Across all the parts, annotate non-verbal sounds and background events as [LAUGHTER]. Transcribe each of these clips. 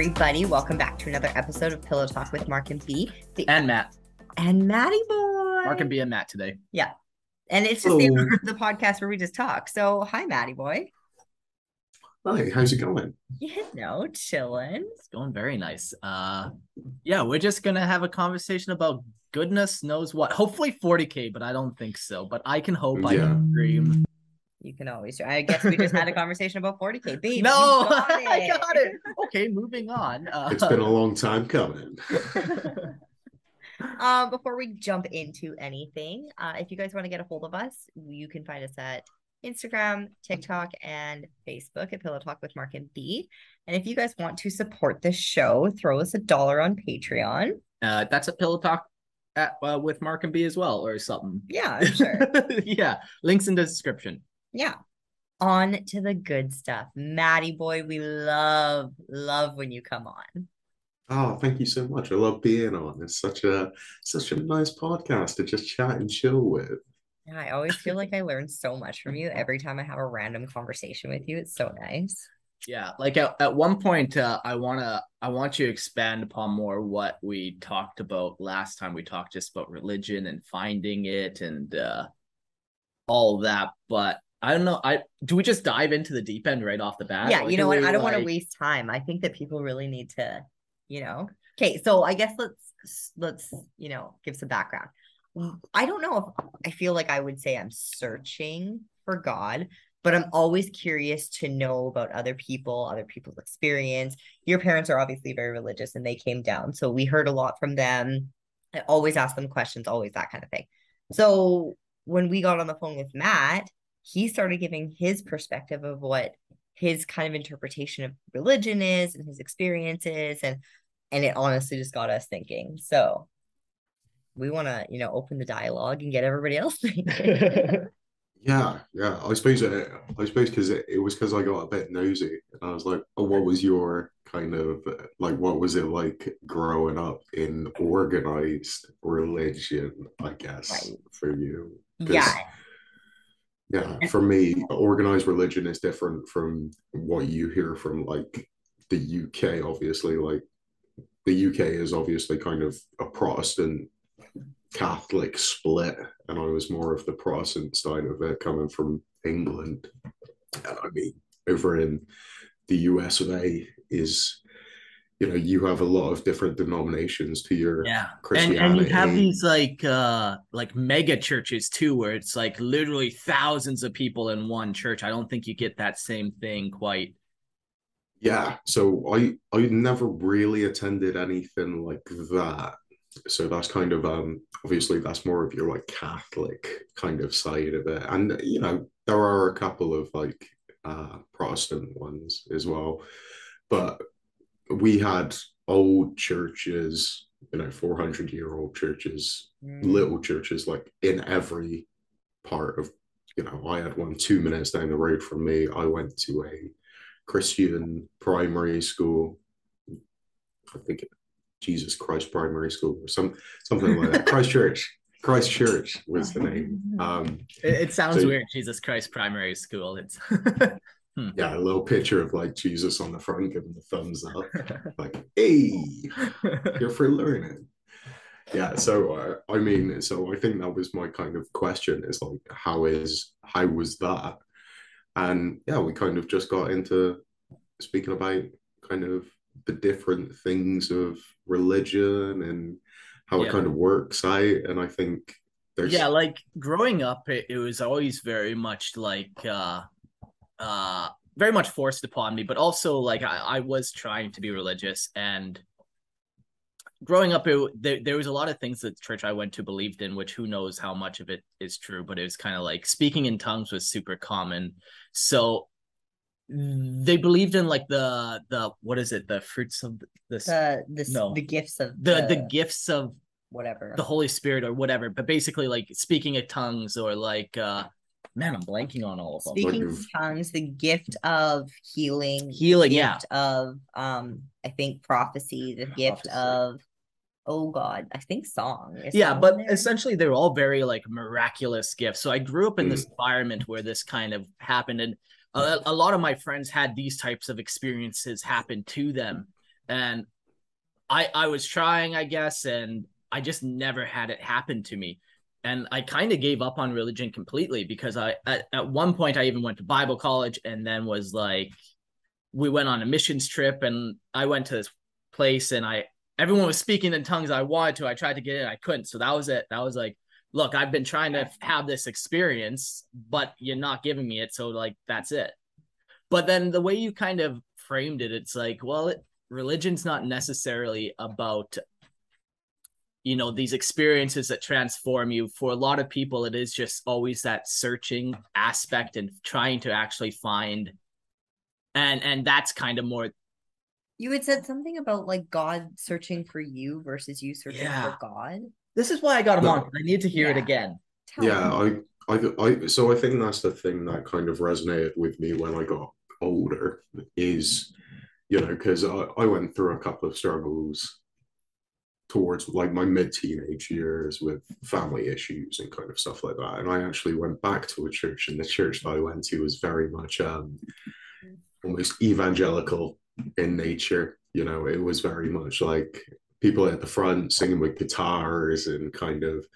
everybody. Welcome back to another episode of Pillow Talk with Mark and B. The- and Matt. and Maddie boy. Mark and B and Matt today. Yeah. And it's just the, [LAUGHS] the podcast where we just talk. So, hi, Maddie boy. Hi, how's it going? You know, chilling. It's going very nice. Uh yeah, we're just gonna have a conversation about goodness knows what. Hopefully 40k, but I don't think so. But I can hope I Yeah. can dream. You can always. I guess we just had a [LAUGHS] conversation about 40k. Babe, No, got [LAUGHS] I got it. Okay, moving on. Uh, It's been a [LAUGHS] long time coming. Um, before we jump into anything, uh, if you guys want to get a hold of us, you can find us at Instagram, TikTok, and Facebook at Pillow Talk with Mark and B. And if you guys want to support the show, throw us a dollar on Patreon. uh, that's a pillow talk at, uh, with Mark and B as well, or something. Yeah, I'm sure. yeah, links in the description. Yeah. On to the good stuff. Maddie boy, we love, love when you come on. Oh, thank you so much. I love being on. It's such a such a nice podcast to just chat and chill with. Yeah, I always feel like I learn so much from you every time I have a random conversation with you. It's so nice. Yeah, like at, at one point, uh, I wanna I want you to expand upon more what we talked about last time. We talked just about religion and finding it and uh, all that. But I don't know. I do we just dive into the deep end right off the bat? yeah Or you know what? i don't want to waste time. I think that people really need to you know. Okay so i guess let's let's you know give some background. I don't know if i feel like i would say i'm searching for god but i'm always curious to know about other people other people's experience. Your parents are obviously very religious and they came down so we heard a lot from them. I always ask them questions always that kind of thing. So when we got on the phone with matt he started giving his perspective of what his kind of interpretation of religion is and his experiences and and it honestly just got us thinking so we want to you know open the dialogue and get everybody else [LAUGHS] thinking [LAUGHS] Yeah, yeah. I suppose it, I suppose because it, it was because I got a bit nosy and I was like, oh, what was your kind of like what was it like growing up in organized religion, I guess, Right. for you yeah Yeah, for me, organized religion is different from what you hear from like the UK, obviously. Like the UK is obviously kind of a Protestant Catholic split, and I was more of the Protestant side of it coming from England. And I mean, over in the US of A is, you know, you have a lot of different denominations to your Yeah, and and you have these like uh like mega churches too, where it's like literally thousands of people in one church. I don't think you get that same thing quite. Yeah, so I I never really attended anything like that. So that's kind of um obviously that's more of your like Catholic kind of side of it. And you know, there are a couple of like uh Protestant ones as well. But we had old churches, you know, 400 year old churches, Mm. little churches like in every part of, you know, I had one two minutes down the road from me. I went to a Christian primary school. I think Jesus Christ Primary School or some something like that. [LAUGHS] Christ Church. Christ Church was the name. [LAUGHS] Um, It, it sounds So- weird. Jesus Christ Primary School. It's [LAUGHS] yeah, a little picture of like Jesus on the front giving the thumbs up, [LAUGHS] like, hey, you're for learning. Yeah, so uh, I mean, so I think that was my kind of question is like, how is how was that? And yeah, we kind of just got into speaking about kind of the different things of religion and how Yeah. it kind of works out. And I think there's yeah like growing up it, it was always very much like uh uh very much forced upon me but also like i, I was trying to be religious and growing up it, there, there was a lot of things that church i went to believed in which who knows how much of it is true but it was kind of like speaking in tongues was super common. So they believed in like the the what is it? The fruits of this the the, No. the gifts of the the gifts of whatever. the Holy Spirit or whatever, but basically like speaking in tongues or like uh man, I'm blanking on all of them. speaking Like in tongues the gift of healing the Healing, yeah. gift of um i think prophecy the gift Prophecy. of oh god i think song Is yeah, song but there? essentially they're all very like miraculous gifts. So I grew up in this Mm. environment where this kind of happened and a, a lot of my friends had these types of experiences happen to them. and I I was trying, I guess, and I just never had it happen to me. And I kind of gave up on religion completely because I at, at one point I even went to Bible college and then was like we went on a missions trip and I went to this place and I everyone was speaking in tongues I wanted to. I tried to get in, I couldn't. So that was it. That was like, look, I've been trying to have this experience, but you're not giving me it. So like that's it. But then the way you kind of framed it, it's like, well, it, religion's not necessarily about you know these experiences that transform you for a lot of people it is just always that searching aspect and trying to actually find and and that's kind of more you had said something about like god searching for you versus you searching yeah. for god this is why i got him no. on i need to hear yeah. it again Tell yeah me. I, I i so i think that's the thing that kind of resonated with me when i got older is you know because I, I went through a couple of struggles towards like my mid teenage years with family issues and kind of stuff like that. And I actually went back to a church, and the church that I went to was very much um, almost evangelical in nature. You know, it was very much like people at the front singing with guitars and kind of,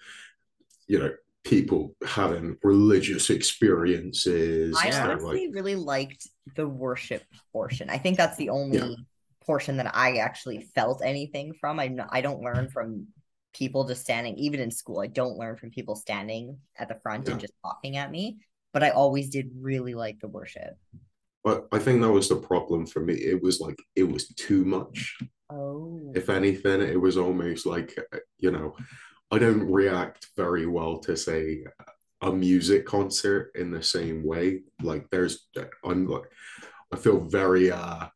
you know, people having religious experiences. I honestly like, really liked the worship portion. I think that's the only yeah. Portion that I actually felt anything from. I I don't learn from people just standing even in school. I don't learn from people standing at the front yeah. and just talking at me, but I always did really like the worship. But I think that was the problem for me. It was like it was too much. Oh. If anything, it was almost like you know, I don't react very well to say a music concert in the same way. Like there's I'm like I feel very uh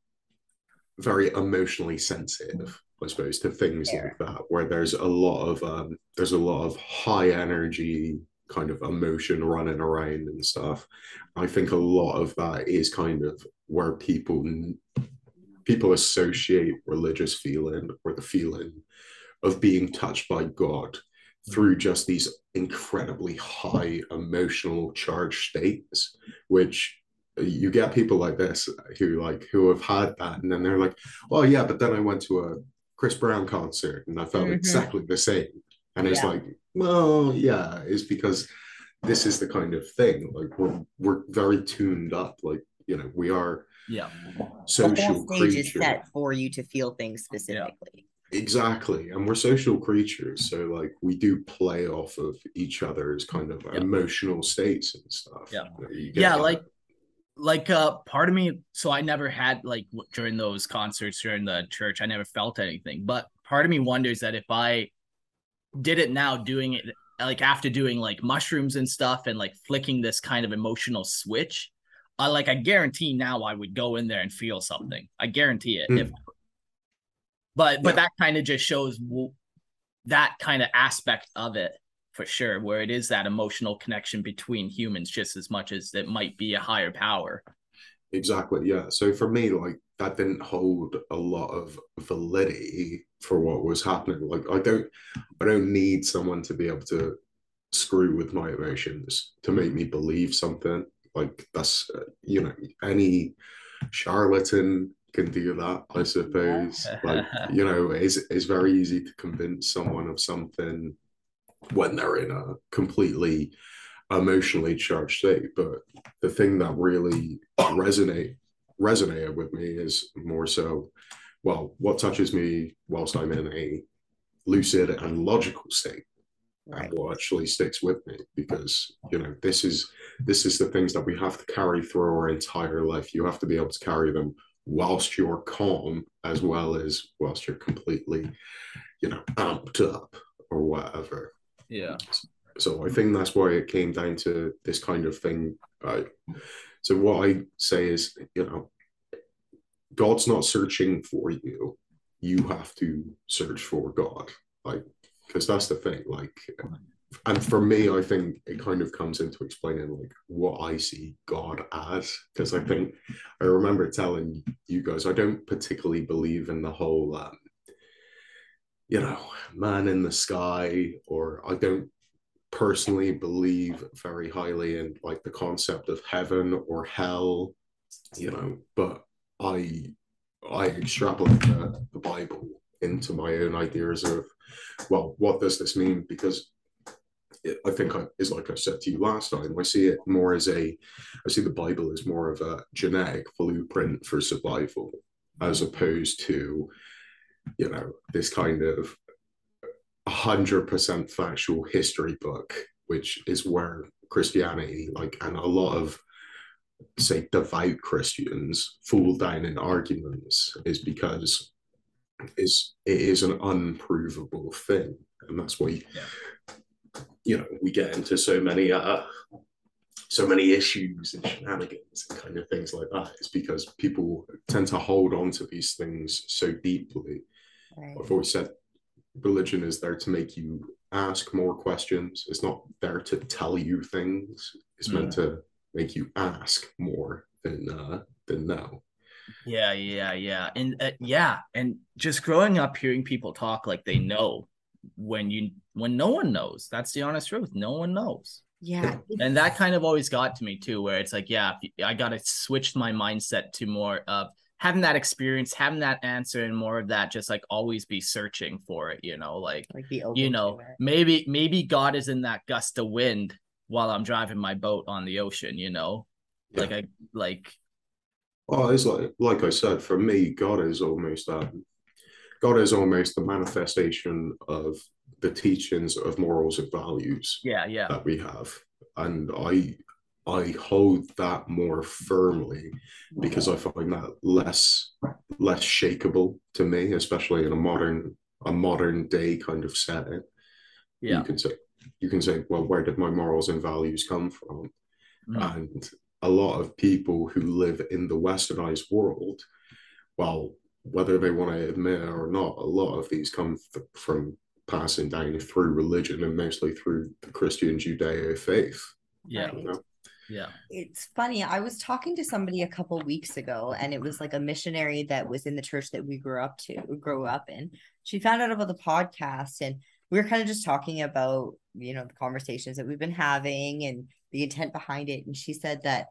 very emotionally sensitive, I suppose, to things like that, where there's a lot of um there's a lot of high energy kind of emotion running around and stuff. I think a lot of that is kind of where people people associate religious feeling or the feeling of being touched by God through just these incredibly high emotional charged states, which you get people like this who like who have had that and then they're like, oh yeah, but then I went to a Chris Brown concert and I felt mm-hmm. exactly the same. And it's like, well, yeah, it's because this is the kind of thing. Like we're we're very tuned up. Like you know, we are yeah social the stage creatures. is set for you to feel things specifically. Yeah. Exactly, and we're social creatures, so like we do play off of each other's kind of yeah. emotional states and stuff. Yeah, yeah, like like uh part of me so i never had like during those concerts during the church i never felt anything but part of me wonders that if i did it now doing it like after doing like mushrooms and stuff and like flicking this kind of emotional switch I like I guarantee now I would go in there and feel something. I guarantee it. Mm. If, but but yeah. that kind of just shows that kind of aspect of it for sure, where it is that emotional connection between humans just as much as it might be a higher power. Exactly. Yeah. So for me, like that didn't hold a lot of validity for what was happening. Like I don't, I don't need someone to be able to screw with my emotions to make me believe something. Like that's, uh, you know, any charlatan can do that, I suppose. like you know, it's it's very easy to convince someone of something when they're in a completely emotionally charged state. But the thing that really resonate resonated with me is more so, well, what touches me whilst I'm in a lucid and logical state. Right. And what actually sticks with me because you know this is this is the things that we have to carry through our entire life. You have to be able to carry them whilst you're calm as well as whilst you're completely, you know, amped up or whatever. Yeah. So I think that's why it came down to this kind of thing. Uh, so what I say is, you know, God's not searching for you. You have to search for God. Like, because that's the thing. Like, and for me, I think it kind of comes into explaining like what I see God as. Because I think I remember telling you guys I don't particularly believe in the whole um, you know, man in the sky, or I don't personally believe very highly in like the concept of heaven or hell, you know, but I I extrapolate the, Bible into my own ideas of, well, what does this mean? Because it, I think I, is like I said to you last time, I see it more as a, I see the Bible as more of a genetic blueprint for survival, as opposed to, you know, this kind of hundred percent factual history book, which is where Christianity, like, and a lot of say devout Christians fall down in arguments is because is it is an unprovable thing, and that's why yeah. you know we get into so many uh so many issues and shenanigans and kind of things like that is because people tend to hold on to these things so deeply. Right. I've always said religion is there to make you ask more questions. It's not there to tell you things. It's meant mm. to make you ask more than uh, than know. Yeah, yeah, yeah, and uh, yeah, and just growing up hearing people talk like they know when you when no one knows. That's the honest truth. No one knows. Yeah, and that kind of always got to me too, where it's like, yeah, I got to switch my mindset to more of having that experience, having that answer, and more of that, just like always be searching for it. You know, like, like you know, maybe maybe God is in that gust of wind while I'm driving my boat on the ocean. You know, yeah. like I like. Oh, it's like like I said, for me, God is almost um, God is almost the manifestation of the teachings of morals and values. Yeah, yeah. That we have, and I I hold that more firmly because I find that less less shakable to me, especially in a modern a modern day kind of setting. Yeah. You can say you can say, well, where did my morals and values come from? Mm. And a lot of people who live in the westernized world, well, whether they want to admit it or not, a lot of these come th- from passing down through religion and mostly through the Christian Judeo faith. Yeah. You know? Yeah. It's funny. I was talking to somebody a couple weeks ago and it was like a missionary that was in the church that we grew up to, grew up in. She found out about the podcast and we were kind of just talking about, you know, the conversations that we've been having and the intent behind it. And she said that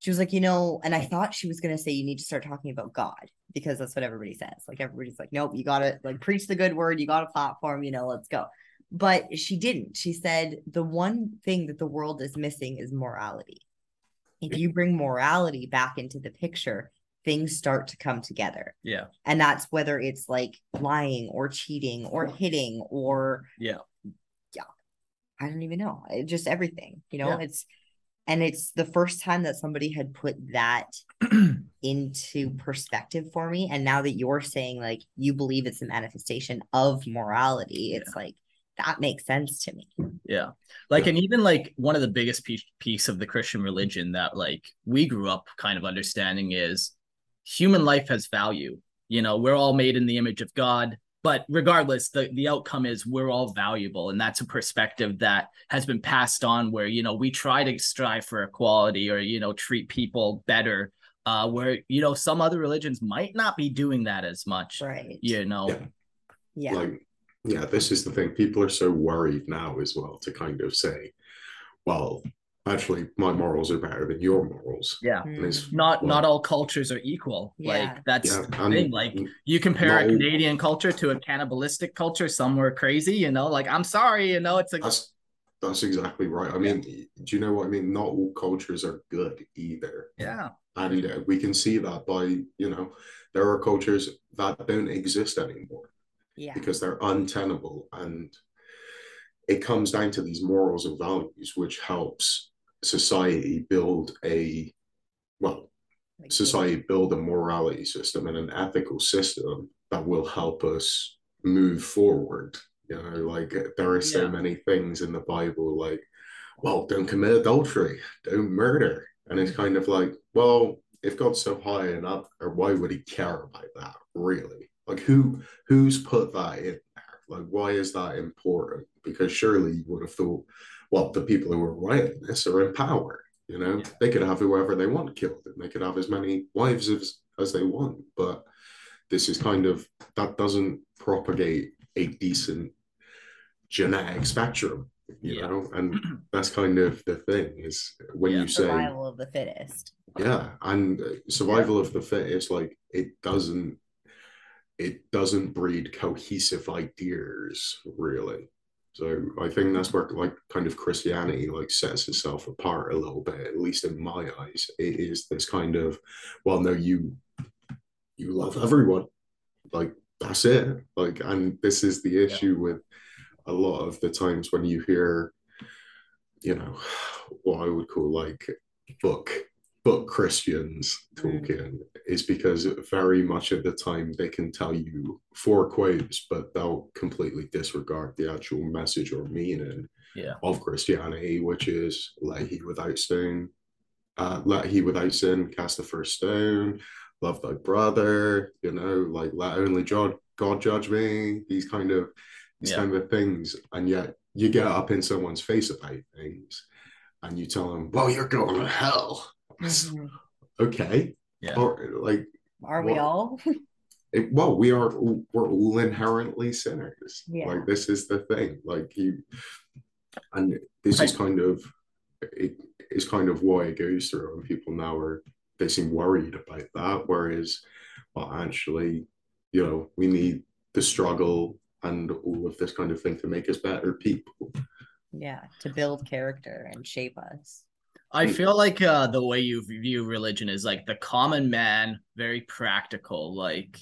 she was like, you know, and I thought she was to say you need to start talking about God because that's what everybody says. Like everybody's like, nope, you got to like preach the good word. You got a platform, you know, let's go but she didn't. She said the one thing that the world is missing is morality. If you bring morality back into the picture, things start to come together. Yeah. And that's whether it's like lying or cheating or hitting or yeah. Yeah. I don't even know. It, just everything, you know, yeah. it's and it's the first time that somebody had put that [CLEARS THROAT] into perspective for me and now that you're saying like you believe it's a manifestation of morality, it's yeah. like that makes sense to me. Yeah. Like, and even like one of the biggest piece, piece of the Christian religion that like we grew up kind of understanding is human life has value. You know, we're all made in the image of God, but regardless, the, the outcome is we're all valuable. And that's a perspective that has been passed on where, you know, we try to strive for equality or, you know, treat people better. Uh, where you know some other religions might not be doing that as much, right? You know, yeah. yeah. Like yeah, this is the thing. People are so worried now as well to kind of say, well, actually my morals are better than your morals. Yeah. not well, not all cultures are equal. Yeah. Like that's yeah, the thing. Like you compare a Canadian culture to a cannibalistic culture, somewhere crazy, you know, like I'm sorry, you know, it's like that's, that's exactly right. I mean, yeah. do you know what I mean? Not all cultures are good either. Yeah. And uh, we can see that by, you know, there are cultures that don't exist anymore yeah. because they're untenable and it comes down to these morals and values which helps society build a well like society build a morality system and an ethical system that will help us move forward you know like eh, there are so yeah. many things in the bible like well don't commit adultery don't murder and it's mm-hmm. kind of like well if god's so high and up or why would he care about that really like who who's put that in there? Like why is that important? Because surely you would have thought, well, the people who are writing this are in power. You know, yeah. they could have whoever they want killed, and they could have as many wives as as they want. But this is kind of that doesn't propagate a decent genetic spectrum you yeah. know and [CLEARS THROAT] that's kind of the thing is when yeah. you say survival of the fittest yeah and uh, survival of the fittest like it doesn't it doesn't breed cohesive ideas really. So i think that's where like kind of christianity like sets itself apart a little bit at least in my eyes. It is this kind of well no you you love everyone. Like that's it. Like and this is the issue yeah. with a lot of the times when you hear you know what i would call like book book Christians talking mm. is because very much of the time they can tell you four quotes, but they'll completely disregard the actual message or meaning yeah. of Christianity, which is let he without stone, uh, let he without sin cast the first stone, love thy brother, you know, like let only God, God judge me, these kind of these yeah. kind of things. And yet you get up in someone's face about things and you tell them, well, you're going to hell mm-hmm. [LAUGHS] okay. Yeah. Or like are we all? [LAUGHS] It, well we are we're all inherently sinners. Yeah. like this is the thing. Like you and this is kind of it is kind of why it goes through and people now are they seem worried about that whereas well actually you know we need the struggle and all of this kind of thing to make us better people. Yeah to build character and shape us I feel like uh, the way you view religion is like the common man, very practical. Like,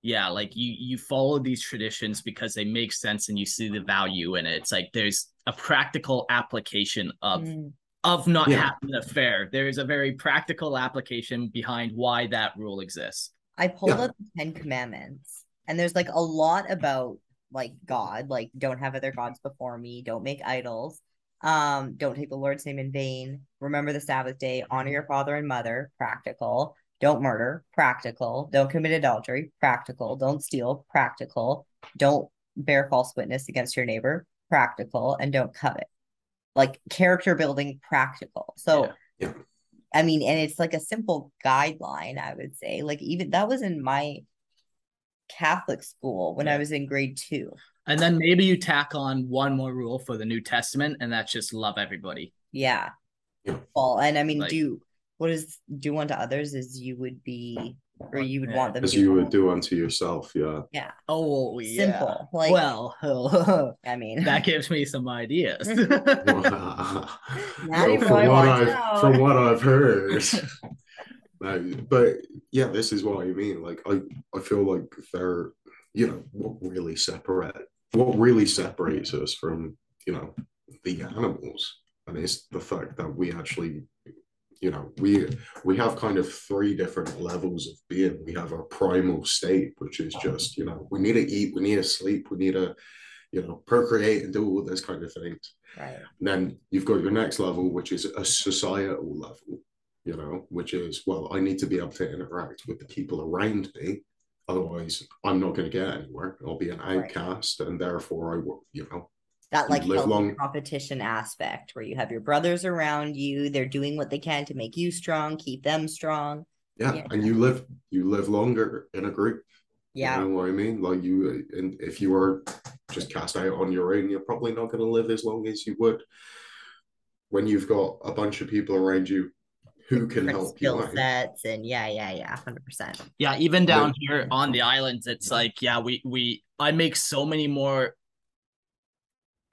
yeah, like you you follow these traditions because they make sense and you see the value in it. It's like there's a practical application of mm. of not yeah. having an affair. There is a very practical application behind why that rule exists. I pulled yeah. up the Ten Commandments, and there's like a lot about like God, like don't have other gods before me, don't make idols um, don't take the Lord's name in vain. Remember the Sabbath day. Honor your father and mother. Practical. Don't murder. Practical. Don't commit adultery. Practical. Don't steal. Practical. Don't bear false witness against your neighbor. Practical. And don't covet. Like character building. Practical. So. Yeah. yeah. I mean, and it's like a simple guideline, I would say. Like, even that was in my Catholic school when yeah. I was in grade two. And then maybe you tack on one more rule for the New Testament, and that's just love everybody. Yeah. Well, and I mean, like, do what is do unto others as you would be or you would yeah. want them as you would do unto yourself. Yeah. Yeah. Oh, yeah. Simple. Like, well, [LAUGHS] I mean, that gives me some ideas. [LAUGHS] [LAUGHS] from, what I've, from what I've heard. but yeah, this is what I mean. Like, I, I feel like they're, you know, what really separate what really separates us from you know the animals and is the fact that we actually you know we we have kind of three different levels of being. We have our primal state which is just you know we need to eat we need to sleep we need to you know procreate and do all those kind of things. Right. And then you've got your next level which is a societal level you know which is well i need to be able to interact with the people around me Otherwise, I'm not going to get anywhere. I'll be an outcast, right. and therefore, I will, you know, that like live long competition aspect where you have your brothers around you. They're doing what they can to make you strong, keep them strong. Yeah, yeah. and you live you live longer in a group. Yeah, you know what I mean. Like you, and if you are just cast out on your own, you're probably not going to live as long as you would when you've got a bunch of people around you who can help skill sets and yeah yeah yeah 100% yeah even down here on the islands it's like yeah we we i make so many more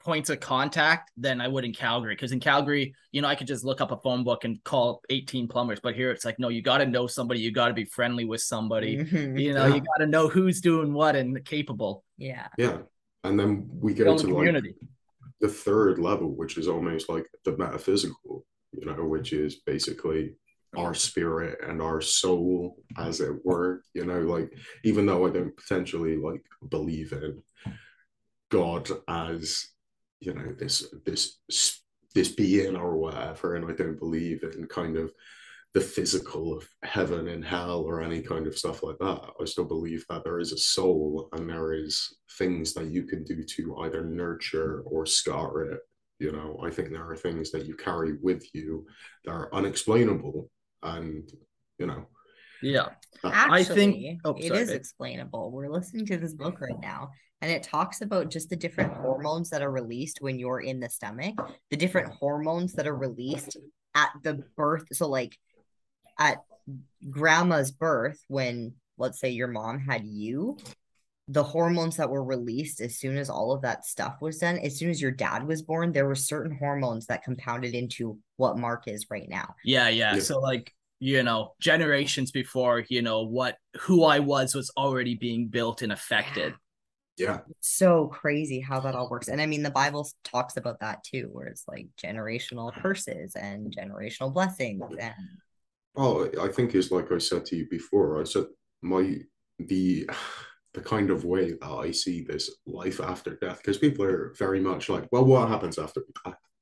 points of contact than i would in calgary because in calgary you know i could just look up a phone book and call 18 plumbers but here it's like no you got to know somebody you got to be friendly with somebody mm-hmm. you know yeah. you got to know who's doing what and capable. Yeah. Yeah and then we get into the community. like the third level which is almost like the metaphysical you know, which is basically our spirit and our soul, as it were. You know, like even though I don't potentially like believe in God as you know this this this being or whatever, and I don't believe in kind of the physical of heaven and hell or any kind of stuff like that. I still believe that there is a soul and there is things that you can do to either nurture or scar it you know, I think there are things that you carry with you that are unexplainable. And, you know, Yeah. Actually, I think- oh, it sorry, is babe. explainable. We're listening to this book right mm-hmm. now, and it talks about just the different hormones that are released when you're in the stomach, the different hormones that are released at the birth. So, like at grandma's birth, when let's say your mom had you, the hormones that were released as soon as all of that stuff was done, as soon as your dad was born, there were certain hormones that compounded into what Mark is right now. Yeah, yeah. Yeah. So like, you know, generations before, you know, what who I was was already being built and affected. Yeah. so crazy how that all works. And I mean, the Bible talks about that too, where it's like generational curses and generational blessings. And Oh, I think is like I said to you before. I said my the the kind of way that I see this life after death, because people are very much like, well, what happens after?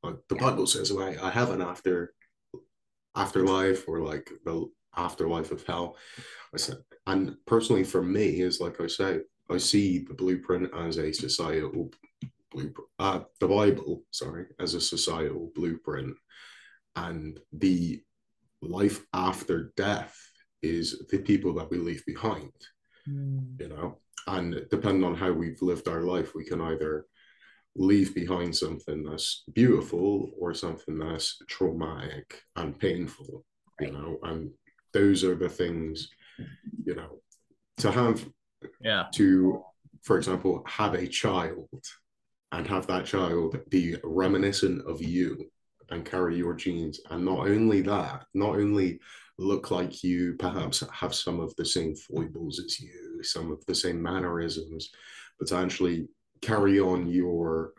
The Bible says, I, I have an after afterlife or like the afterlife of hell. I said, and personally for me is like I say, I see the blueprint as a societal blueprint, uh, the Bible, sorry, as a societal blueprint, and the life after death is the people that we leave behind, you know, and depending on how we've lived our life, we can either leave behind something that's beautiful or something that's traumatic and painful, you Right. know, and those are the things, you know, to have Yeah. to, for example, have a child and have that child be reminiscent of you and carry your genes. And not only that, not only look like you, perhaps have some of the same foibles as you, some of the same mannerisms, but to actually carry on your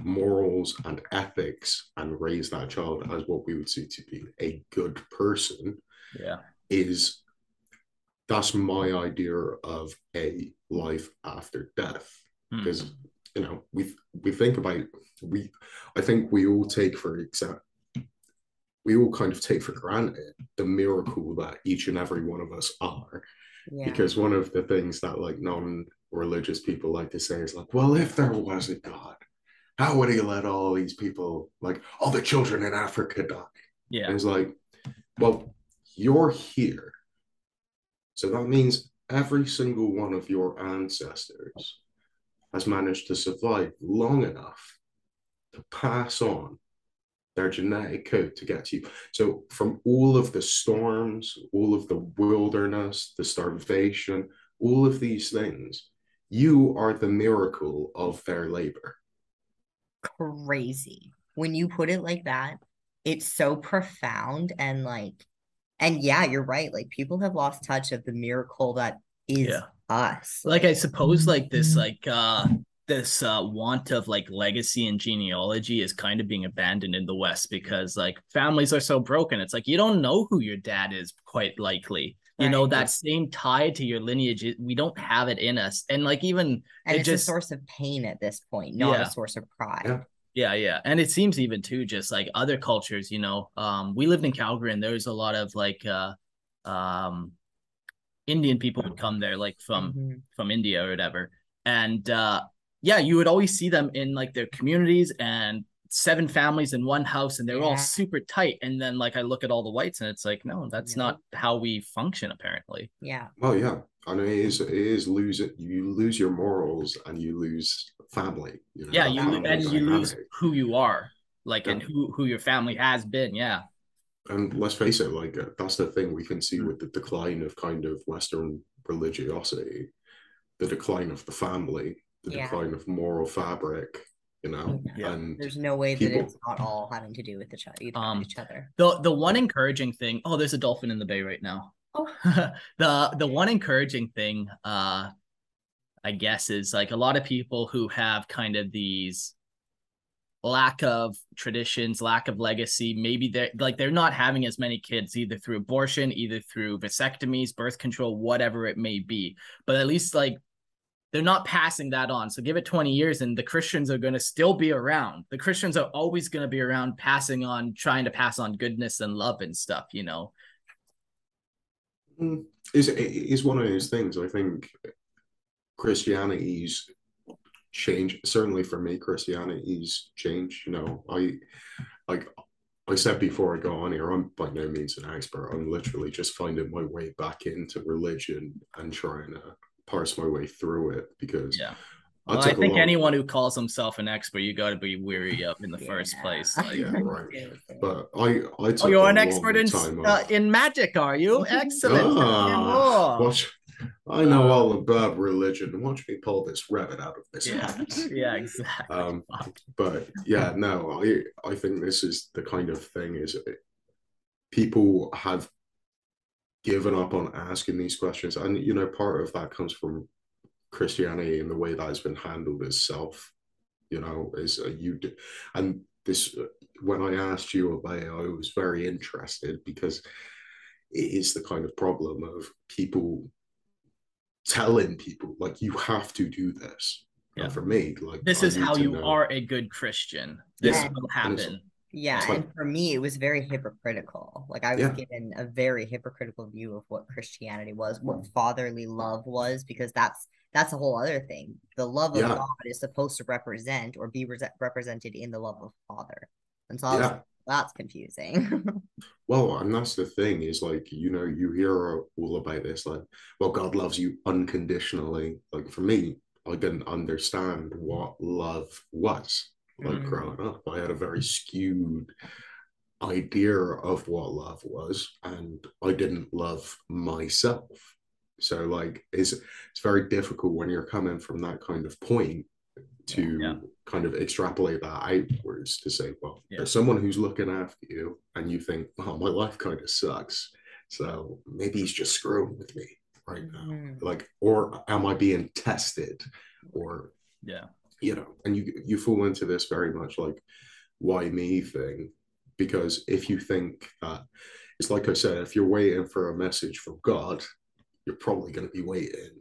morals and ethics and raise that child as what we would see to be a good person Yeah. is that's my idea of a life after death Hmm. because you know we we think about we i think we all take for example we all kind of take for granted the miracle that each and every one of us are yeah, because one of the things that like non-religious people like to say is like well if there was a god how would he let all these people like all the children in africa die Yeah. and it's like, well, you're here. So that means every single one of your ancestors has managed to survive long enough to pass on their genetic code to get to you. So from all of the storms, all of the wilderness, the starvation, all of these things, you are the miracle of their labor. crazy. When you put it like that, it's so profound and like, and yeah, you're right. Like people have lost touch of the miracle that is Yeah. us. Like I suppose like this Mhm. like uh this uh want of like legacy and genealogy is kind of being abandoned in the West because like families are so broken. It's like you don't know who your dad is quite likely. You know, Right. that same tie to your lineage, we don't have it in us. And like even and it it's just- a source of pain at this point, not Yeah. a source of pride. Yeah. Yeah, yeah. And it seems even too just like other cultures, you know. Um we lived in Calgary and there was a lot of like uh um Indian people would come there like from Mhm. from India or whatever. And uh yeah, you would always see them in like their communities and seven families in one house and they were all super tight. And then like I look at all the whites and it's like, no, that's No. not how we function apparently. Yeah. Oh yeah, and it is it is lose it. You lose your morals and you lose family. You know, Yeah, you family and you lose who you are, like and who who your family has been. Yeah. And let's face it, like uh, that's the thing we can see Mm. with the decline of kind of Western religiosity, the decline of the family, the Yeah. decline of moral fabric. You know, Yeah. and There's no way that it's not all having to do with each other. Um, each other. The the one encouraging thing, oh, there's a dolphin in the bay right now. Oh. [LAUGHS] the the one encouraging thing, uh, I guess, is like a lot of people who have kind of these lack of traditions, lack of legacy. Maybe they're like they're not having as many kids either through abortion, either through vasectomies, birth control, whatever it may be. But at least like they're not passing that on. So give it 20 years and the Christians are going to still be around. The Christians are always going to be around passing on, trying to pass on goodness and love and stuff, you know? Mm, is is one of those things. I think Christianity's change. Certainly for me, Christianity's changed. You know, I like I said before I got on here, I'm by no means an expert. I'm literally just finding my way back into religion and trying to parse my way through it because yeah. Well, I think anyone who calls himself an expert, you got to be weary of in the yeah. first place. [LAUGHS] Like, yeah, right. But I, I oh, you're an expert in uh, in magic, are you? [LAUGHS] Excellent. Ah, watch, I know all about religion. Watch me pull this rabbit out of this yeah. hat. [LAUGHS] Yeah, exactly. Um, but yeah, no, I, I think this is the kind of thing is people have given up on asking these questions, and you know, part of that comes from Christianity and the way that has been handled itself, you know, is uh, you do, and this uh, when I asked you about it, I was very interested because it is the kind of problem of people telling people like you have to do this. Yeah. And for me, like this is how you know. are a good Christian. This yeah. will happen. Yeah, like, and for me, it was very hypocritical. Like I was yeah. given a very hypocritical view of what Christianity was, what mm. fatherly love was, because that's that's a whole other thing. The love of yeah. God is supposed to represent or be re- represented in the love of Father. And so yeah. that's confusing. [LAUGHS] well, and that's the thing is like, you know, you hear all about this, like, well, God loves you unconditionally. Like for me, I didn't understand what love was. Like mm. growing up, I had a very skewed idea of what love was, and I didn't love myself so like it's it's very difficult when you're coming from that kind of point to yeah. kind of extrapolate that outwards to say, well, yeah. there's someone who's looking after you, and you think, oh, my life kind of sucks. So maybe he's just screwing with me right now. Mm-hmm. Like, or am I being tested? Or yeah, you know, and you you fall into this very much like why me thing. Because if you think that it's like I said, if you're waiting for a message from God you're probably going to be waiting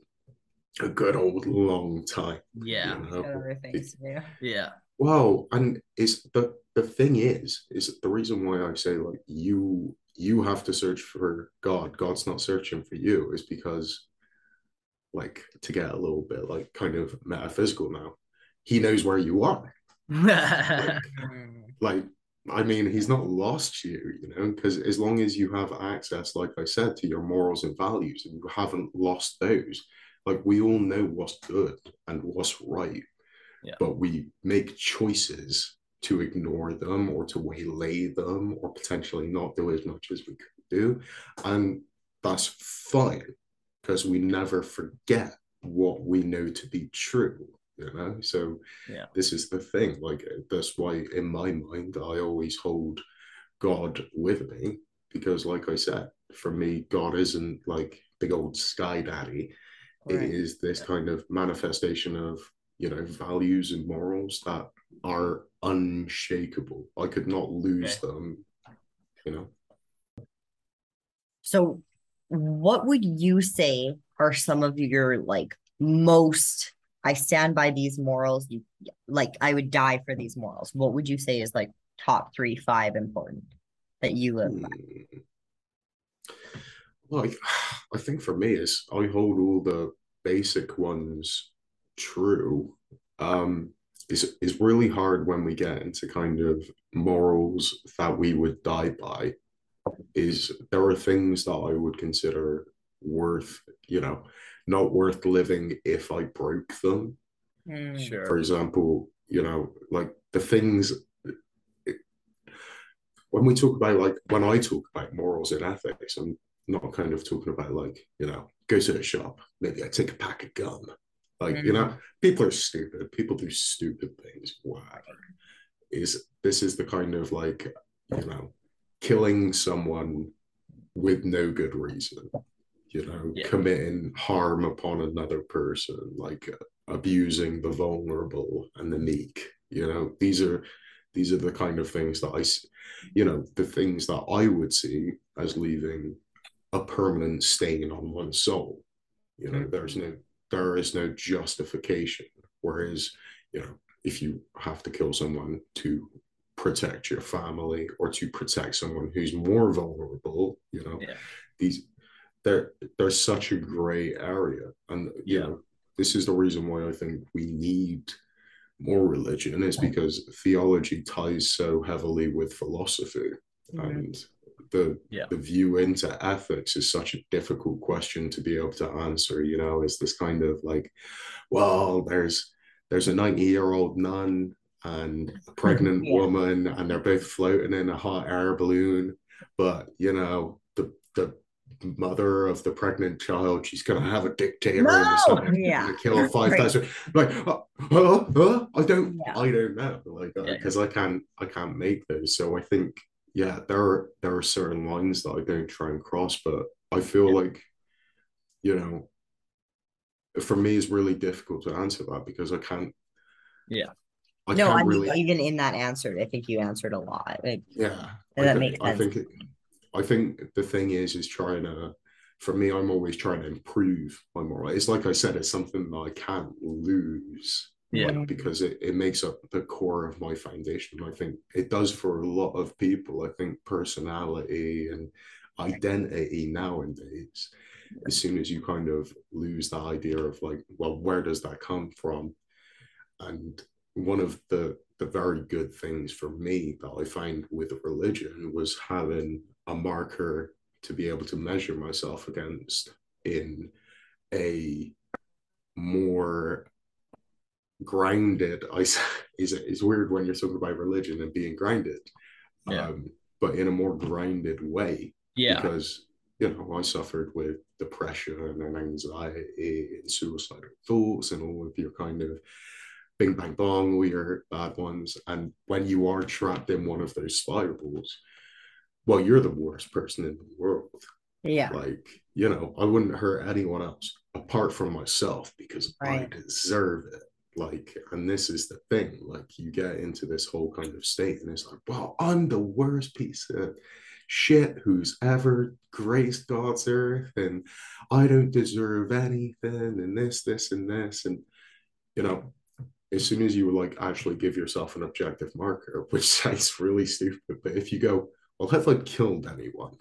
a good old long time. Yeah. You know? yeah. Yeah. Well, and it's the the thing is, is the reason why I say like you you have to search for God. God's not searching for you is because like to get a little bit like kind of metaphysical now, he knows where you are. like, [LAUGHS] like I mean, he's not lost you, you know, because as long as you have access, like I said, to your morals and values, and you haven't lost those, like we all know what's good and what's right, yeah. but we make choices to ignore them or to waylay them or potentially not do as much as we could do. And that's fine because we never forget what we know to be true you know so yeah this is the thing like that's why in my mind i always hold god with me because like i said for me god isn't like big old sky daddy right. it is this yeah. kind of manifestation of you know values and morals that are unshakable i could not lose okay. them you know so what would you say are some of your like most I stand by these morals. You like I would die for these morals. What would you say is like top three, five important that you live by? Hmm. Well, I, [SIGHS] I think for me is I hold all the basic ones true. Um, is is really hard when we get into kind of morals that we would die by. Is there are things that I would consider worth, you know, not worth living if I broke them. Mm. Sure. For example, you know, like the things when we talk about like when I talk about morals and ethics, I'm not kind of talking about like, you know, go to a shop, maybe I take a pack of gum. Like, mm. you know, mm. people are stupid. People do stupid things. Why? Is this is the kind of like, you know, killing someone with no good reason you know, yeah. committing harm upon another person, like uh, abusing the vulnerable and the meek. You know, these are these are the kind of things that I, you know, the things that I would see as leaving a permanent stain on one's soul. You know, mm-hmm. there's no there is no justification. Whereas, you know, if you have to kill someone to protect your family or to protect someone who's more vulnerable, you know, yeah. these there there's such a gray area and you yeah. know this is the reason why i think we need more religion is because theology ties so heavily with philosophy Mhm. and the Yeah. the view into ethics is such a difficult question to be able to answer you know is this kind of like well there's there's a 90 year old nun and a [LAUGHS] pregnant Yeah. woman and they're both floating in a hot air balloon but you know the the mother of the pregnant child she's gonna have a dictator No! Yeah. kill [LAUGHS] five thousand like uh, uh, uh, I don't Yeah. I don't know like Yeah. because I can't I can't make those so I think yeah there are there are certain lines that I don't try and cross but I feel Yeah. like you know for me it's really difficult to answer that because I can't Yeah. I no, I mean, really even in that answer, I think you answered a lot. Like, yeah And I that thi- makes I think it, I think the thing is is trying to for me I'm always trying to improve my moral it's like I said it's something that I can't lose Yeah. like, because it, it makes up the core of my foundation. I think it does for a lot of people. I think personality and identity nowadays as soon as you kind of lose the idea of like well where does that come from? And one of the the very good things for me that I find with religion was having a marker to be able to measure myself against in a more grounded I [LAUGHS] is it's weird when you're talking about religion and being grounded Yeah. um but in a more grounded way Yeah. because you know I suffered with depression and anxiety and suicidal thoughts and all of your kind of bing bang bong, all your bad ones. And when you are trapped in one of those spirals, well, you're the worst person in the world. yeah, Like, you know, I wouldn't hurt anyone else apart from myself because Right. I deserve it. Like, and this is the thing, like you get into this whole kind of state, and it's like, wow, I'm the worst piece of shit who's ever graced God's earth, and I don't deserve anything, and this, this, and this. And you know, as soon as you like actually give yourself an objective marker, [LAUGHS] which sounds really stupid, but if you go, well, have I killed anyone?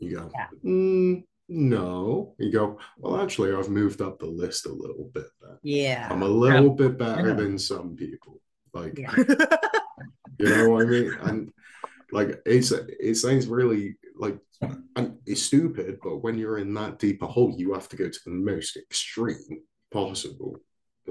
You go, Yeah. "Mm, no. You go, well, actually, I've moved up the list a little bit. Then. yeah, I'm a little bit better know. than some people. Like, Yeah. [LAUGHS] you know what I mean? And like, it's it sounds really like and it's stupid, but when you're in that deep a hole, you have to go to the most extreme possible,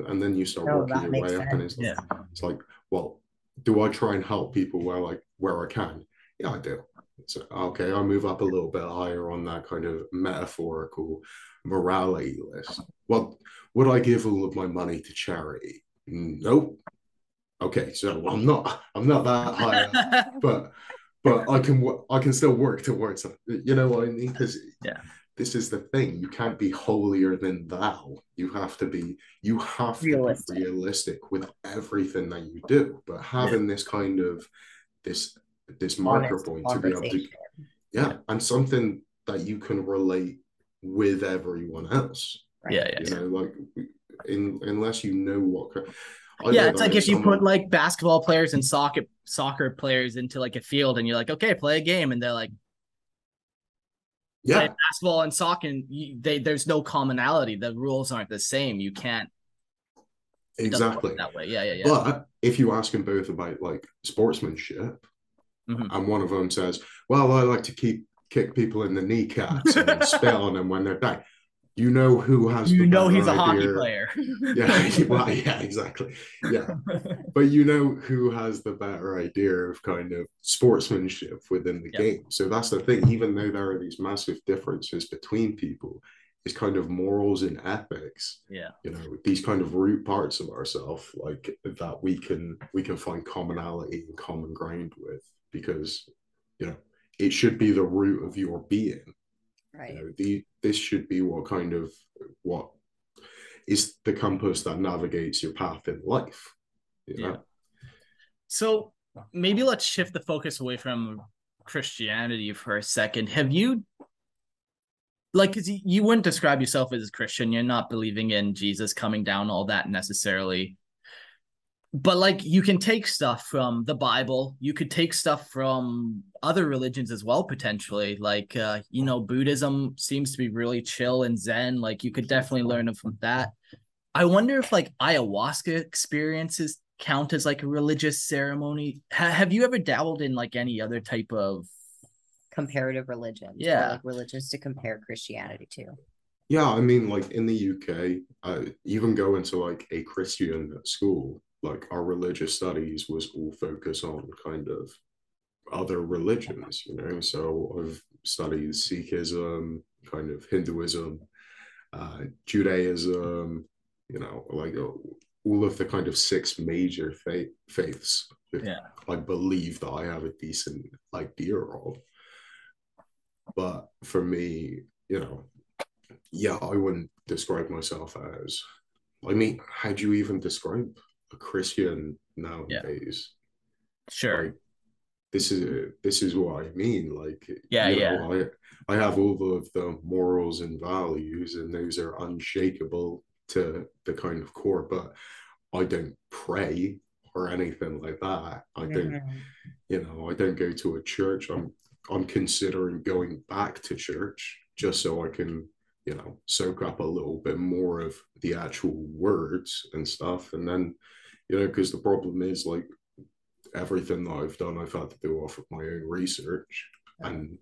and then you start No, working your makes way up, and it's Yeah. it's like, well, do I try and help people where like where I can? Yeah, I do. So okay, I move up a little bit higher on that kind of metaphorical morality list. What would I give all of my money to charity? Nope. Okay, so I'm not I'm not that high, [LAUGHS] but but I can I can still work towards it. You know what I mean? Because Yeah. this is the thing. You can't be holier than thou. You have to be you have Realistic. to be realistic with everything that you do. But having this kind of this this marker point to be able to conversation. yeah, and something that you can relate with everyone else. Right. Yeah, yeah. You know, like in unless you know what. I yeah, know it's like if you put like basketball players and soccer soccer players into like a field and you're like, okay, play a game, and they're like yeah, basketball and soccer, and you, they there's no commonality. The rules aren't the same. You can't it doesn't work exactly. that way. Yeah, yeah, yeah. But if you ask them both about like sportsmanship, Mhm. and one of them says, "Well, I like to keep kick people in the kneecaps and [LAUGHS] spit on them when they're down," you know who has you the know better he's a hockey idea. player. [LAUGHS] Yeah, [LAUGHS] well, yeah, exactly. Yeah, but you know who has the better idea of kind of sportsmanship within the Yeah. game. So that's the thing. Even though there are these massive differences between people, it's kind of morals and ethics yeah. you know these kind of root parts of ourselves like that we can we can find commonality and common ground with because you know it should be the root of your being Right. you know the this should be what kind of what is the compass that navigates your path in life you know Yeah. So maybe let's shift the focus away from Christianity for a second. Have you like cuz you wouldn't describe yourself as a Christian, you're not believing in Jesus coming down all that necessarily. But like you can take stuff from the Bible, you could take stuff from other religions as well potentially. Like uh you know Buddhism seems to be really chill and zen, like you could definitely learn from that. I wonder if like ayahuasca experiences count as like a religious ceremony? Ha- have you ever dabbled in like any other type of comparative religion. Yeah. like religions to compare Christianity to. Yeah, I mean, like in the UK, uh, even going to like a Christian school, like our religious studies was all focused on kind of other religions, you know. So I've studied Sikhism, kind of Hinduism, uh, Judaism, you know, like uh, all of the kind of six major faith faiths. Yeah. I believe that I have a decent idea of. But for me, you know, yeah, I wouldn't describe myself as. I mean, how do you even describe a Christian nowadays? sure? Like, this is this is what I mean. Like, Yeah, you yeah. know, I I have all of the morals and values, and those are unshakable to the kind of core. But I don't pray or anything like that. I don't, Mhm. you know, I don't go to a church. I'm I'm considering going back to church just so I can, you know, soak up a little bit more of the actual words and stuff. And then, you know, because the problem is like everything that I've done, I've had to do off of my own research, and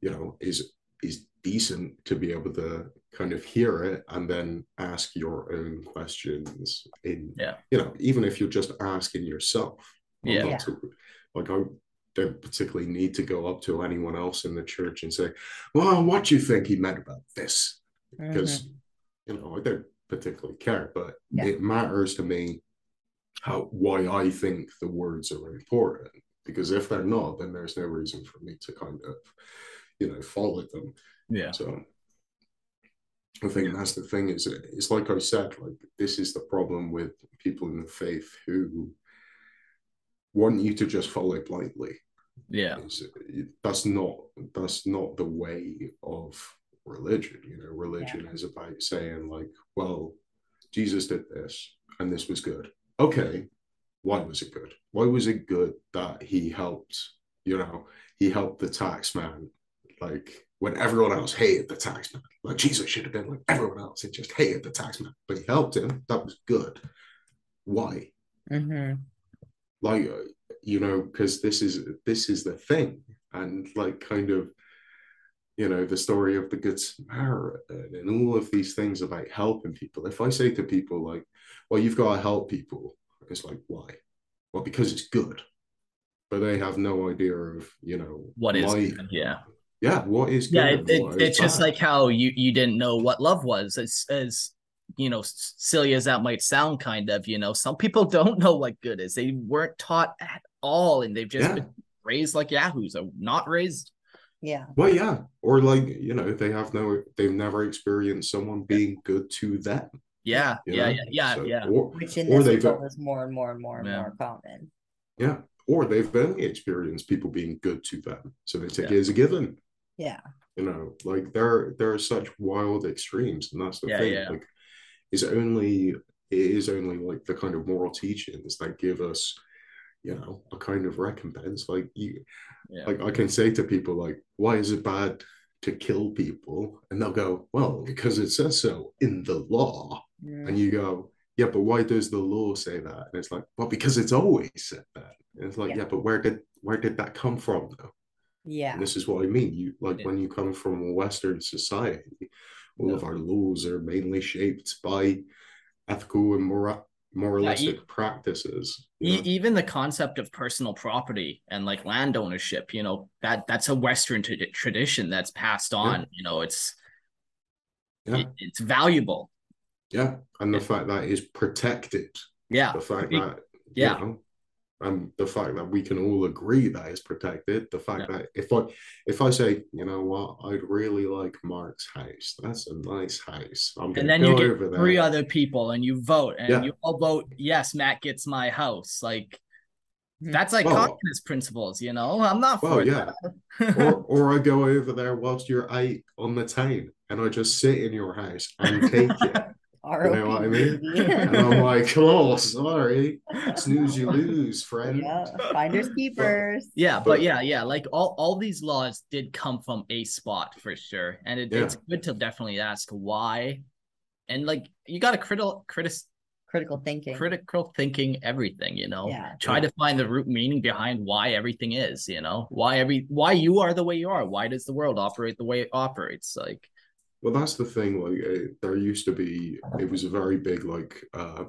you know, is is decent to be able to kind of hear it and then ask your own questions in Yeah. you know even if you're just asking yourself Yeah. Yeah. to- like i don't particularly need to go up to anyone else in the church and say well what do you think he meant about this because mm-hmm. you know i don't particularly care but Yeah. it matters to me how why i think the words are important because if they're not then there's no reason for me to kind of you know follow them Yeah. so I think that's the thing is it's like I said, like this is the problem with people in the faith who want you to just follow blindly. Yeah. It's- that's not that's not the way of religion. You know, religion is about saying like, well, Jesus did this and this was good. Okay, why was it good? Why was it good that he helped? You know, he helped the tax man like when everyone else hated the taxman. Like Jesus should have been like everyone else and just hated the taxman, but he helped him. That was good. Why? Mhm. Like uh, you know, because this is this is the thing, and like kind of you know the story of the good Samaritan and all of these things about helping people. If I say to people like, "Well, you've got to help people," it's like, why? Well, because it's good. But they have no idea of, you know, What is my- good, yeah. yeah, what is good Yeah, it, it, it's just bad. like how you you didn't know what love was. As as you know, silly as that might sound, kind of. You know, some people [LAUGHS] don't know what good is. They weren't taught at all, and they've just Yeah. been raised like yahoos, or not raised. Yeah. Well, yeah, or like you know, they have no, they've never experienced someone being good to them. Yeah, yeah, yeah, yeah, So- yeah. Or, Which in Or this world is more and more and more and Yeah. more common. yeah, or they've only experienced people being good to them, so they take Yeah. it as a given. Yeah. You know, like there, there are such wild extremes, and that's the Yeah, thing. yeah. Like, is only it is only like the kind of moral teachings that give us, you know, a kind of recompense. Like you, Yeah. like I can say to people like, why is it bad to kill people? And they'll go, well, because it says so in the law. Mm. And you go, yeah, but why does the law say that? And it's like, well, because it's always said that. And it's like, Yeah. yeah, but where did where did that come from though? Yeah. And this is what I mean. You like Yeah. when you come from a Western society, all Yeah. of our laws are mainly shaped by ethical and mora- moralistic practices. E- even the concept of personal property and like land ownership, you know, that that's a Western tra- tradition that's passed on. You know, it's Yeah. it- it's valuable. Yeah, and the Yeah. fact that it's protected, Yeah, the fact that yeah. you know, and the fact that we can all agree that it's protected, the fact that if I if I say, you know what, I'd really like Mark's house, that's a nice house. I'm and then go you get over there. three other people and you vote and Yeah. you all vote yes matt gets my house like Hmm. that's like Well- communist principles you know i'm not for well, yeah. that [LAUGHS] or or I go over there whilst you're out on the town and I just sit in your house and take it. [LAUGHS] You know what I mean? [LAUGHS] And I'm like, oh, sorry. Snooze you lose, friend. yeah. Finders [LAUGHS] keepers. yeah but But- yeah yeah like all, all these laws did come from a spot for sure and it, Yeah. it's good to definitely ask why and like you got to critical critic critical thinking. critical thinking everything you know Yeah. try to find the root meaning behind why everything is you know why every why you are the way you are why does the world operate the way it operates like Well, that's the thing. Like, uh, there used to be, it was a very big, like, uh,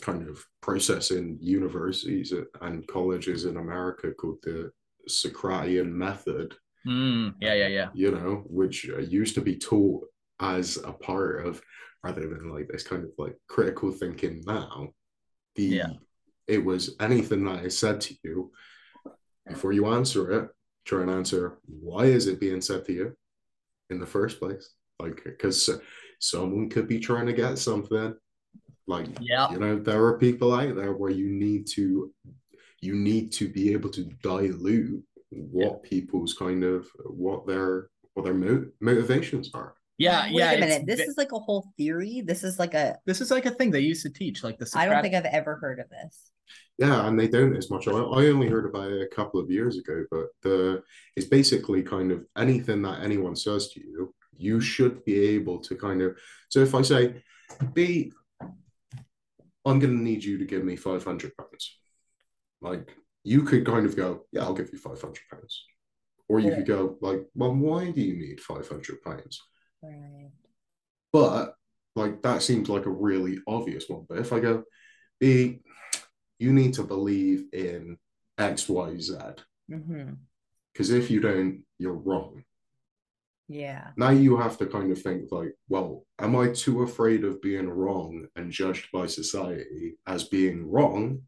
kind of process in universities and colleges in America called the Socratian method, mm, yeah yeah yeah you know, which uh, used to be taught as a part of, rather than like this kind of like critical thinking now. The Yeah. it was anything that is said to you before you answer it, try and answer why is it being said to you in the first place? Like, because someone could be trying to get something. Like, yeah you know, there are people out there where you need to you need to be able to dilute what people's kind of what their what their mo- motivations are. yeah Wait yeah a minute. This ve- is like a whole theory. This is like a. this is like a thing they used to teach like the I don't think I've ever heard of this. Yeah, and they don't as much. I, I only heard about it a couple of years ago, but the it's basically kind of anything that anyone says to you, you should be able to kind of. So if I say, B, I'm going to need you to give me five hundred pounds, like you could kind of go, yeah, I'll give you five hundred pounds, or you Yeah. could go like, well, why do you need five hundred pounds? Right. But like that seems like a really obvious one. But if I go, B, you need to believe in X, Y, Z. Mm-hmm. Because if you don't, you're wrong. Yeah. Now you have to kind of think like, well, am I too afraid of being wrong and judged by society as being wrong?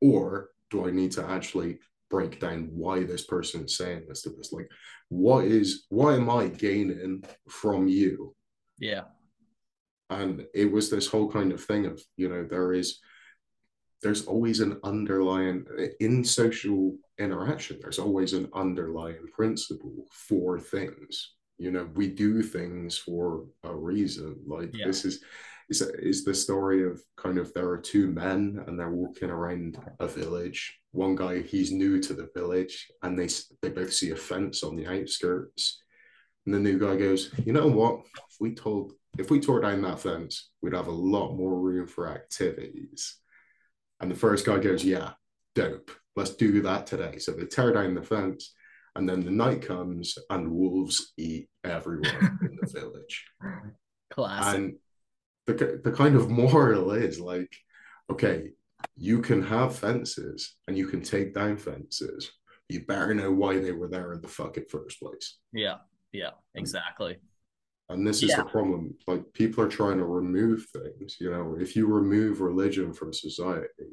Or do I need to actually break down why this person is saying this to this? Like, what is what am I gaining from you? yeah and it was this whole kind of thing of you know there is there's always an underlying in social interaction there's always an underlying principle for things you know we do things for a reason like Yeah. this is is is the story of kind of there are two men and they're walking around a village one guy he's new to the village and they they both see a fence on the outskirts and the new guy goes you know what if we told if we tore down that fence, we'd have a lot more room for activities. And the first guy goes, Yeah, dope. Let's do that today. So they tear down the fence, and then the night comes, and wolves eat everyone in the village. [LAUGHS] classic And the, the kind of moral is like, okay, you can have fences and you can take down fences. You better know why they were there in the fucking first place. yeah yeah exactly And this is Yeah. the problem. Like people are trying to remove things. You know, if you remove religion from society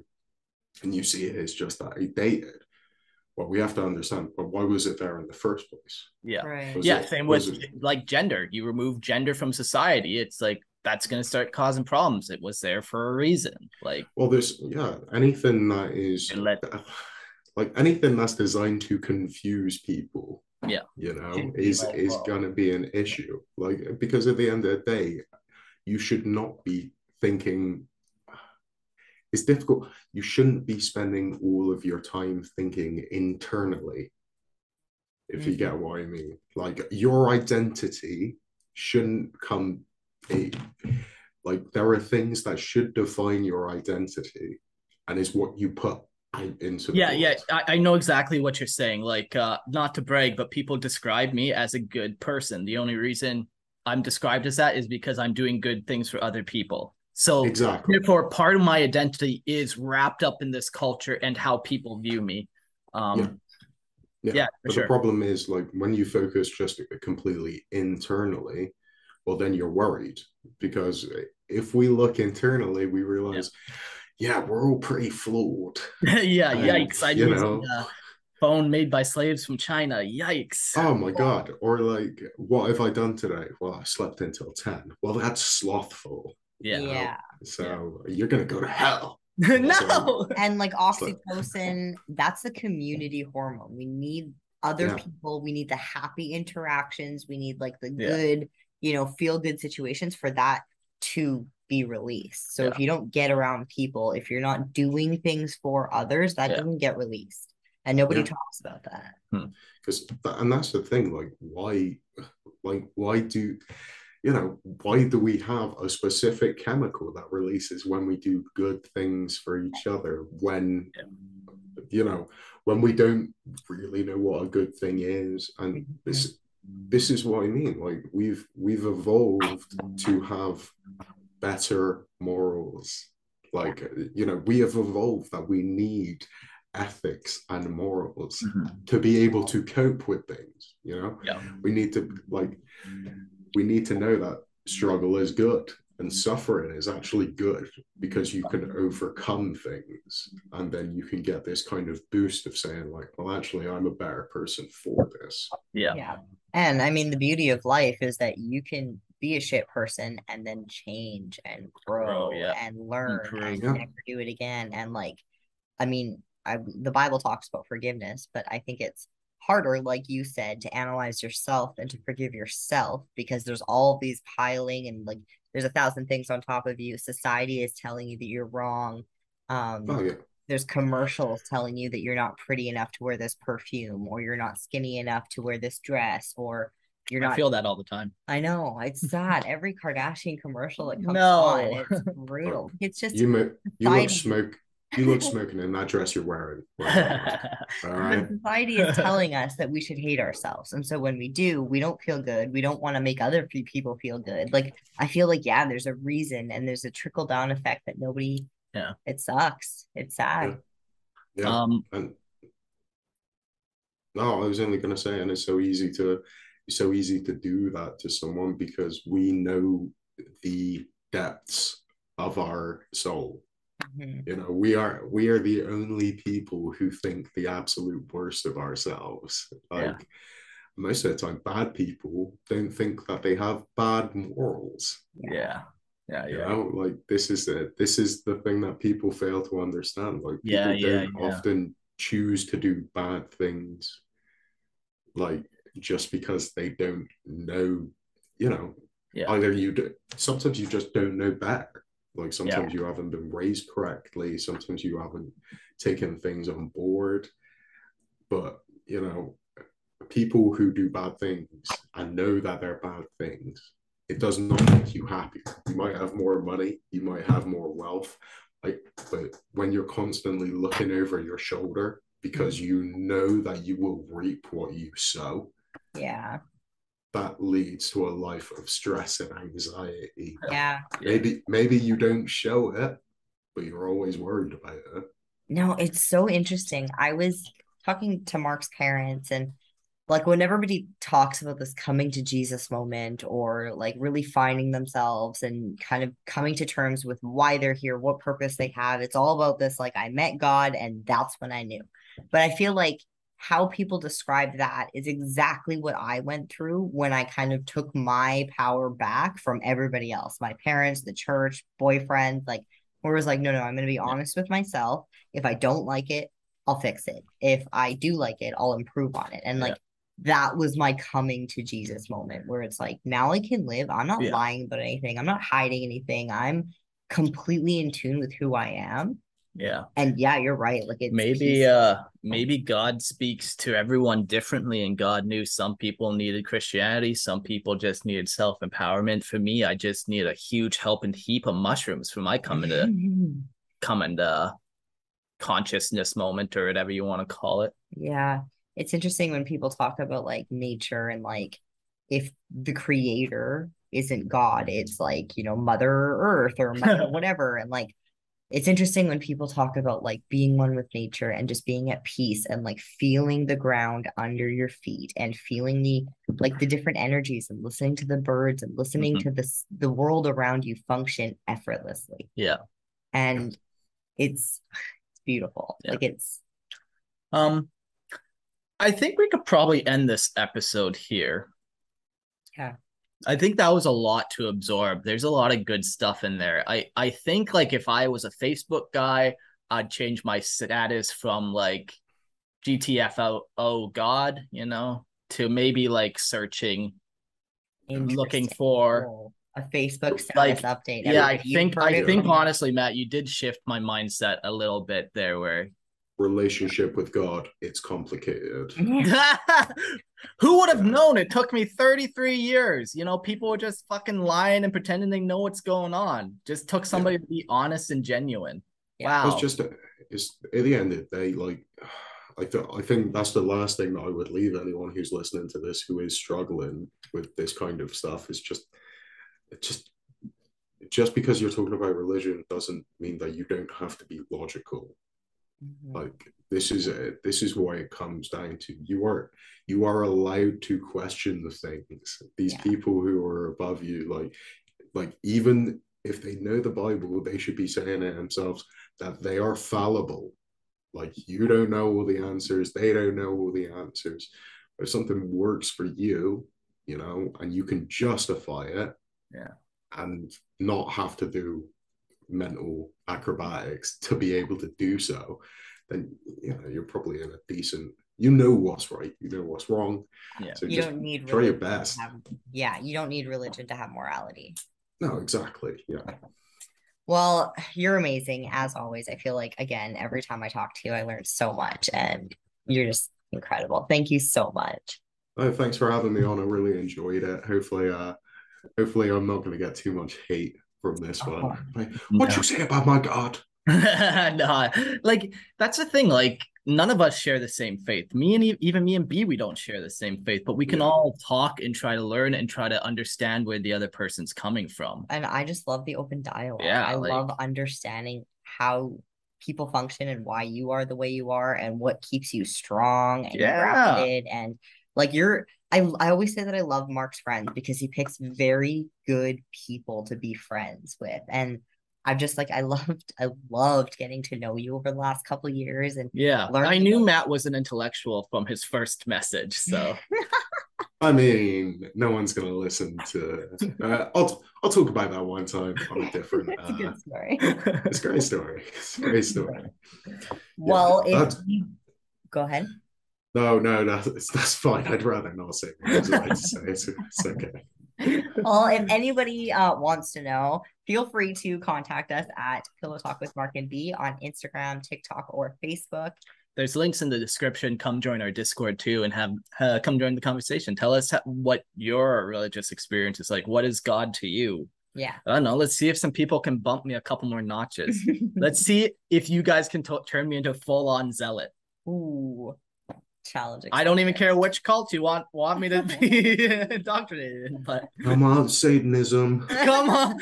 and you see it as just that outdated, well, we have to understand, but why was it there in the first place? yeah Right. Yeah it- same with it- like gender you remove gender from society it's like that's going to start causing problems it was there for a reason like Well, there's yeah, anything that is let- [SIGHS] like anything that's designed to confuse people. Yeah. you know, is like, is well- going to be an issue. Like because at the end of the day, you should not be thinking. It's difficult. You shouldn't be spending all of your time thinking internally. If you get what I mean, like your identity shouldn't come. A, like there are things that should define your identity, and is what you put into. yeah yeah. I, I know exactly what you're saying like uh not to brag but people describe me as a good person the only reason i'm described as that is because i'm doing good things for other people so exactly. therefore part of my identity is wrapped up in this culture and how people view me um Yeah. yeah, for but sure. the problem is like when you focus just completely internally, well, then you're worried because if we look internally, we realize, yeah, we're all pretty flawed. [LAUGHS] yeah And, yikes i you know- a phone made by slaves from china yikes Oh my god! Or like, what have I done today? Well, I slept until ten. Well, that's slothful. Yeah Yeah. So you're gonna go to hell. [LAUGHS] no And like So- oxytocin, that's the community hormone. We need other Yeah. people. We need the happy interactions. We need like the Yeah. good, you know, feel good situations for that to be released. So if you don't get around people, if you're not doing things for others, that Yeah. doesn't get released. And nobody Yeah. talks about that. Hmm. because and that's the thing like why like why do you know, why do we have a specific chemical that releases when we do good things for each other? When, you know, when we don't really know what a good thing is, and this this is what I mean. Like we've we've evolved to have better morals. Like you know, we have evolved that we need ethics and morals Mhm. to be able to cope with things. You know, Yeah. we need to like we need to know that struggle is good and suffering is actually good because you can overcome things and then you can get this kind of boost of saying like well actually i'm a better person for this Yeah. Yeah. And I mean, the beauty of life is that you can be a shit person and then change and grow Grow, yeah. and learn Improve. and Yeah. never do it again. And like, I mean, I the Bible talks about forgiveness, but I think it's harder, like you said, to analyze yourself and to forgive yourself because there's all these piling and like there's a thousand things on top of you. Society is telling you that you're wrong. Um, oh yeah there's commercials telling you that you're not pretty enough to wear this perfume or you're not skinny enough to wear this dress or you're I not feel that all the time. I know it's [LAUGHS] sad every Kardashian commercial that comes No. on it's [LAUGHS] brutal it's just you mo- you look Society. smoke you look [LAUGHS] smoking in that dress you're wearing Like, [LAUGHS] all right. the society is telling us that we should hate ourselves and so when we do we don't feel good. We don't want to make other people feel good. Like I feel like yeah there's a reason and there's a trickle down effect that nobody Yeah. it sucks. It's sad. Yeah. Um, and no i was only going to say and it's so easy to it's so easy to do that to someone because we know the depths of our soul Mhm. you know we are we are the only people who think the absolute worst of ourselves like Yeah. most of the time bad people don't think that they have bad morals yeah. Yeah. you Yeah. know like this is it this is the thing that people fail to understand like people Yeah, yeah, don't yeah. often choose to do bad things like just because they don't know you know Yeah. either you do sometimes you just don't know better like sometimes you haven't been raised correctly. Sometimes you haven't taken things on board. But you know people who do bad things and know that they're bad things. It does not make you happy. You might have more money. You might have more wealth. Like but when you're constantly looking over your shoulder because mm. you know that you will reap what you sow yeah that leads to a life of stress and anxiety yeah maybe maybe you don't show it but you're always worried about it No, it's so interesting. I was talking to Mark's parents, and like when everybody talks about this coming to Jesus moment or like really finding themselves and kind of coming to terms with why they're here, what purpose they have, it's all about this like, I met God, and that's when I knew. But I feel like how people describe that is exactly what I went through when I kind of took my power back from everybody else my parents, the church, boyfriend, like, where was like, no, no, I'm going to be honest with myself. If I don't like it, I'll fix it. If I do like it, I'll improve on it. And Yeah. like that was my coming to Jesus moment where it's like now I can live. I'm not Yeah. lying about anything. I'm not hiding anything. I'm completely in tune with who I am. Yeah. And yeah, you're right. Like it's maybe peaceful. uh maybe god speaks to everyone differently and god knew some people needed christianity some people just needed self-empowerment for me i just need a huge helping heap of mushrooms for my coming to [LAUGHS] coming to consciousness moment or whatever you want to call it Yeah. It's interesting when people talk about like nature and like if the creator isn't God, it's like, you know, Mother Earth or [LAUGHS] Mother whatever. And like it's interesting when people talk about like being one with nature and just being at peace and like feeling the ground under your feet and feeling the like the different energies and listening to the birds and listening Mhm. to this the world around you function effortlessly. yeah And it's it's beautiful. Yeah. Like it's um i think we could probably end this episode here Yeah. I think that was a lot to absorb. There's a lot of good stuff in there. I I think like if I was a Facebook guy, I'd change my status from like GTFO oh god, you know, to maybe like searching and looking for Cool. a Facebook Like, status update. yeah, I think I think honestly, Matt, you did shift my mindset a little bit there where relationship with God, it's complicated. [LAUGHS] Who would have known? It took me 33 years. You know, people were just fucking lying and pretending they know what's going on. Just took somebody yeah. to be honest and genuine. Yeah. Wow. It's just it's at the end of the day, like I th- I think that's the last thing that I would leave anyone who's listening to this who is struggling with this kind of stuff is just it just just because you're talking about religion doesn't mean that you don't have to be logical. Mm-hmm. Like this is a, this is why it comes down to you are you are allowed to question the things. These yeah. people who are above you, like like even if they know the Bible, they should be saying it themselves that they are fallible. Like you don't know all the answers, they don't know all the answers. If something works for you, you know, and you can justify it, yeah, and not have to do mental acrobatics to be able to do so, then you know you're probably in a decent. You know what's right. You know what's wrong. Yeah. So you don't need try your best. Have, yeah, you don't need religion to have morality. No, exactly. Yeah. Well, you're amazing as always. I feel like again, every time I talk to you, I learn so much, and you're just incredible. Thank you so much. Oh, thanks for having me on. I really enjoyed it. Hopefully, uh, hopefully, I'm not going to get too much hate from this oh, one. Oh, like, what you say about my God? [LAUGHS] no, like that's the thing. Like none of us share the same faith. Me and even me and B, we don't share the same faith, but we can yeah. all talk and try to learn and try to understand where the other person's coming from. And I just love the open dialogue. Yeah, I like, love understanding how people function and why you are the way you are and what keeps you strong and yeah. grounded and like you're I, I always say that I love Mark's friends because he picks very good people to be friends with. And I'm just like I [LAUGHS] loved I loved getting to know you over the last couple years and yeah I knew Matt was an intellectual from his first message so. [LAUGHS] I mean no one's gonna listen to uh, I'll I'll talk about that one time on a different it's a good uh, story. it's a great story. It's a great story. Well yeah, if you go ahead no no no that's, that's fine I'd rather not say what I was say it's, it's okay well, if anybody uh, wants to know, feel free to contact us at Pillow Talk with Mark and B on Instagram, TikTok, or Facebook. There's links in the description. Come join our Discord too, and have uh, come join the conversation. Tell us what your religious experience is like. What is God to you? Yeah. I don't know. Let's see if some people can bump me a couple more notches. [LAUGHS] Let's see if you guys can t- turn me into full on zealot. Ooh challenging. I don't even care which cult you want want me to be [LAUGHS] indoctrinated in, but [LAUGHS] come on, Satanism. come on.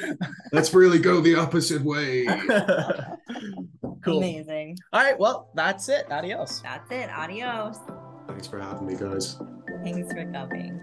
Let's really go the opposite way. [LAUGHS] cool. Amazing. All right. Well, that's it. Adios. That's it. Adios. Thanks for having me, guys. Thanks for coming.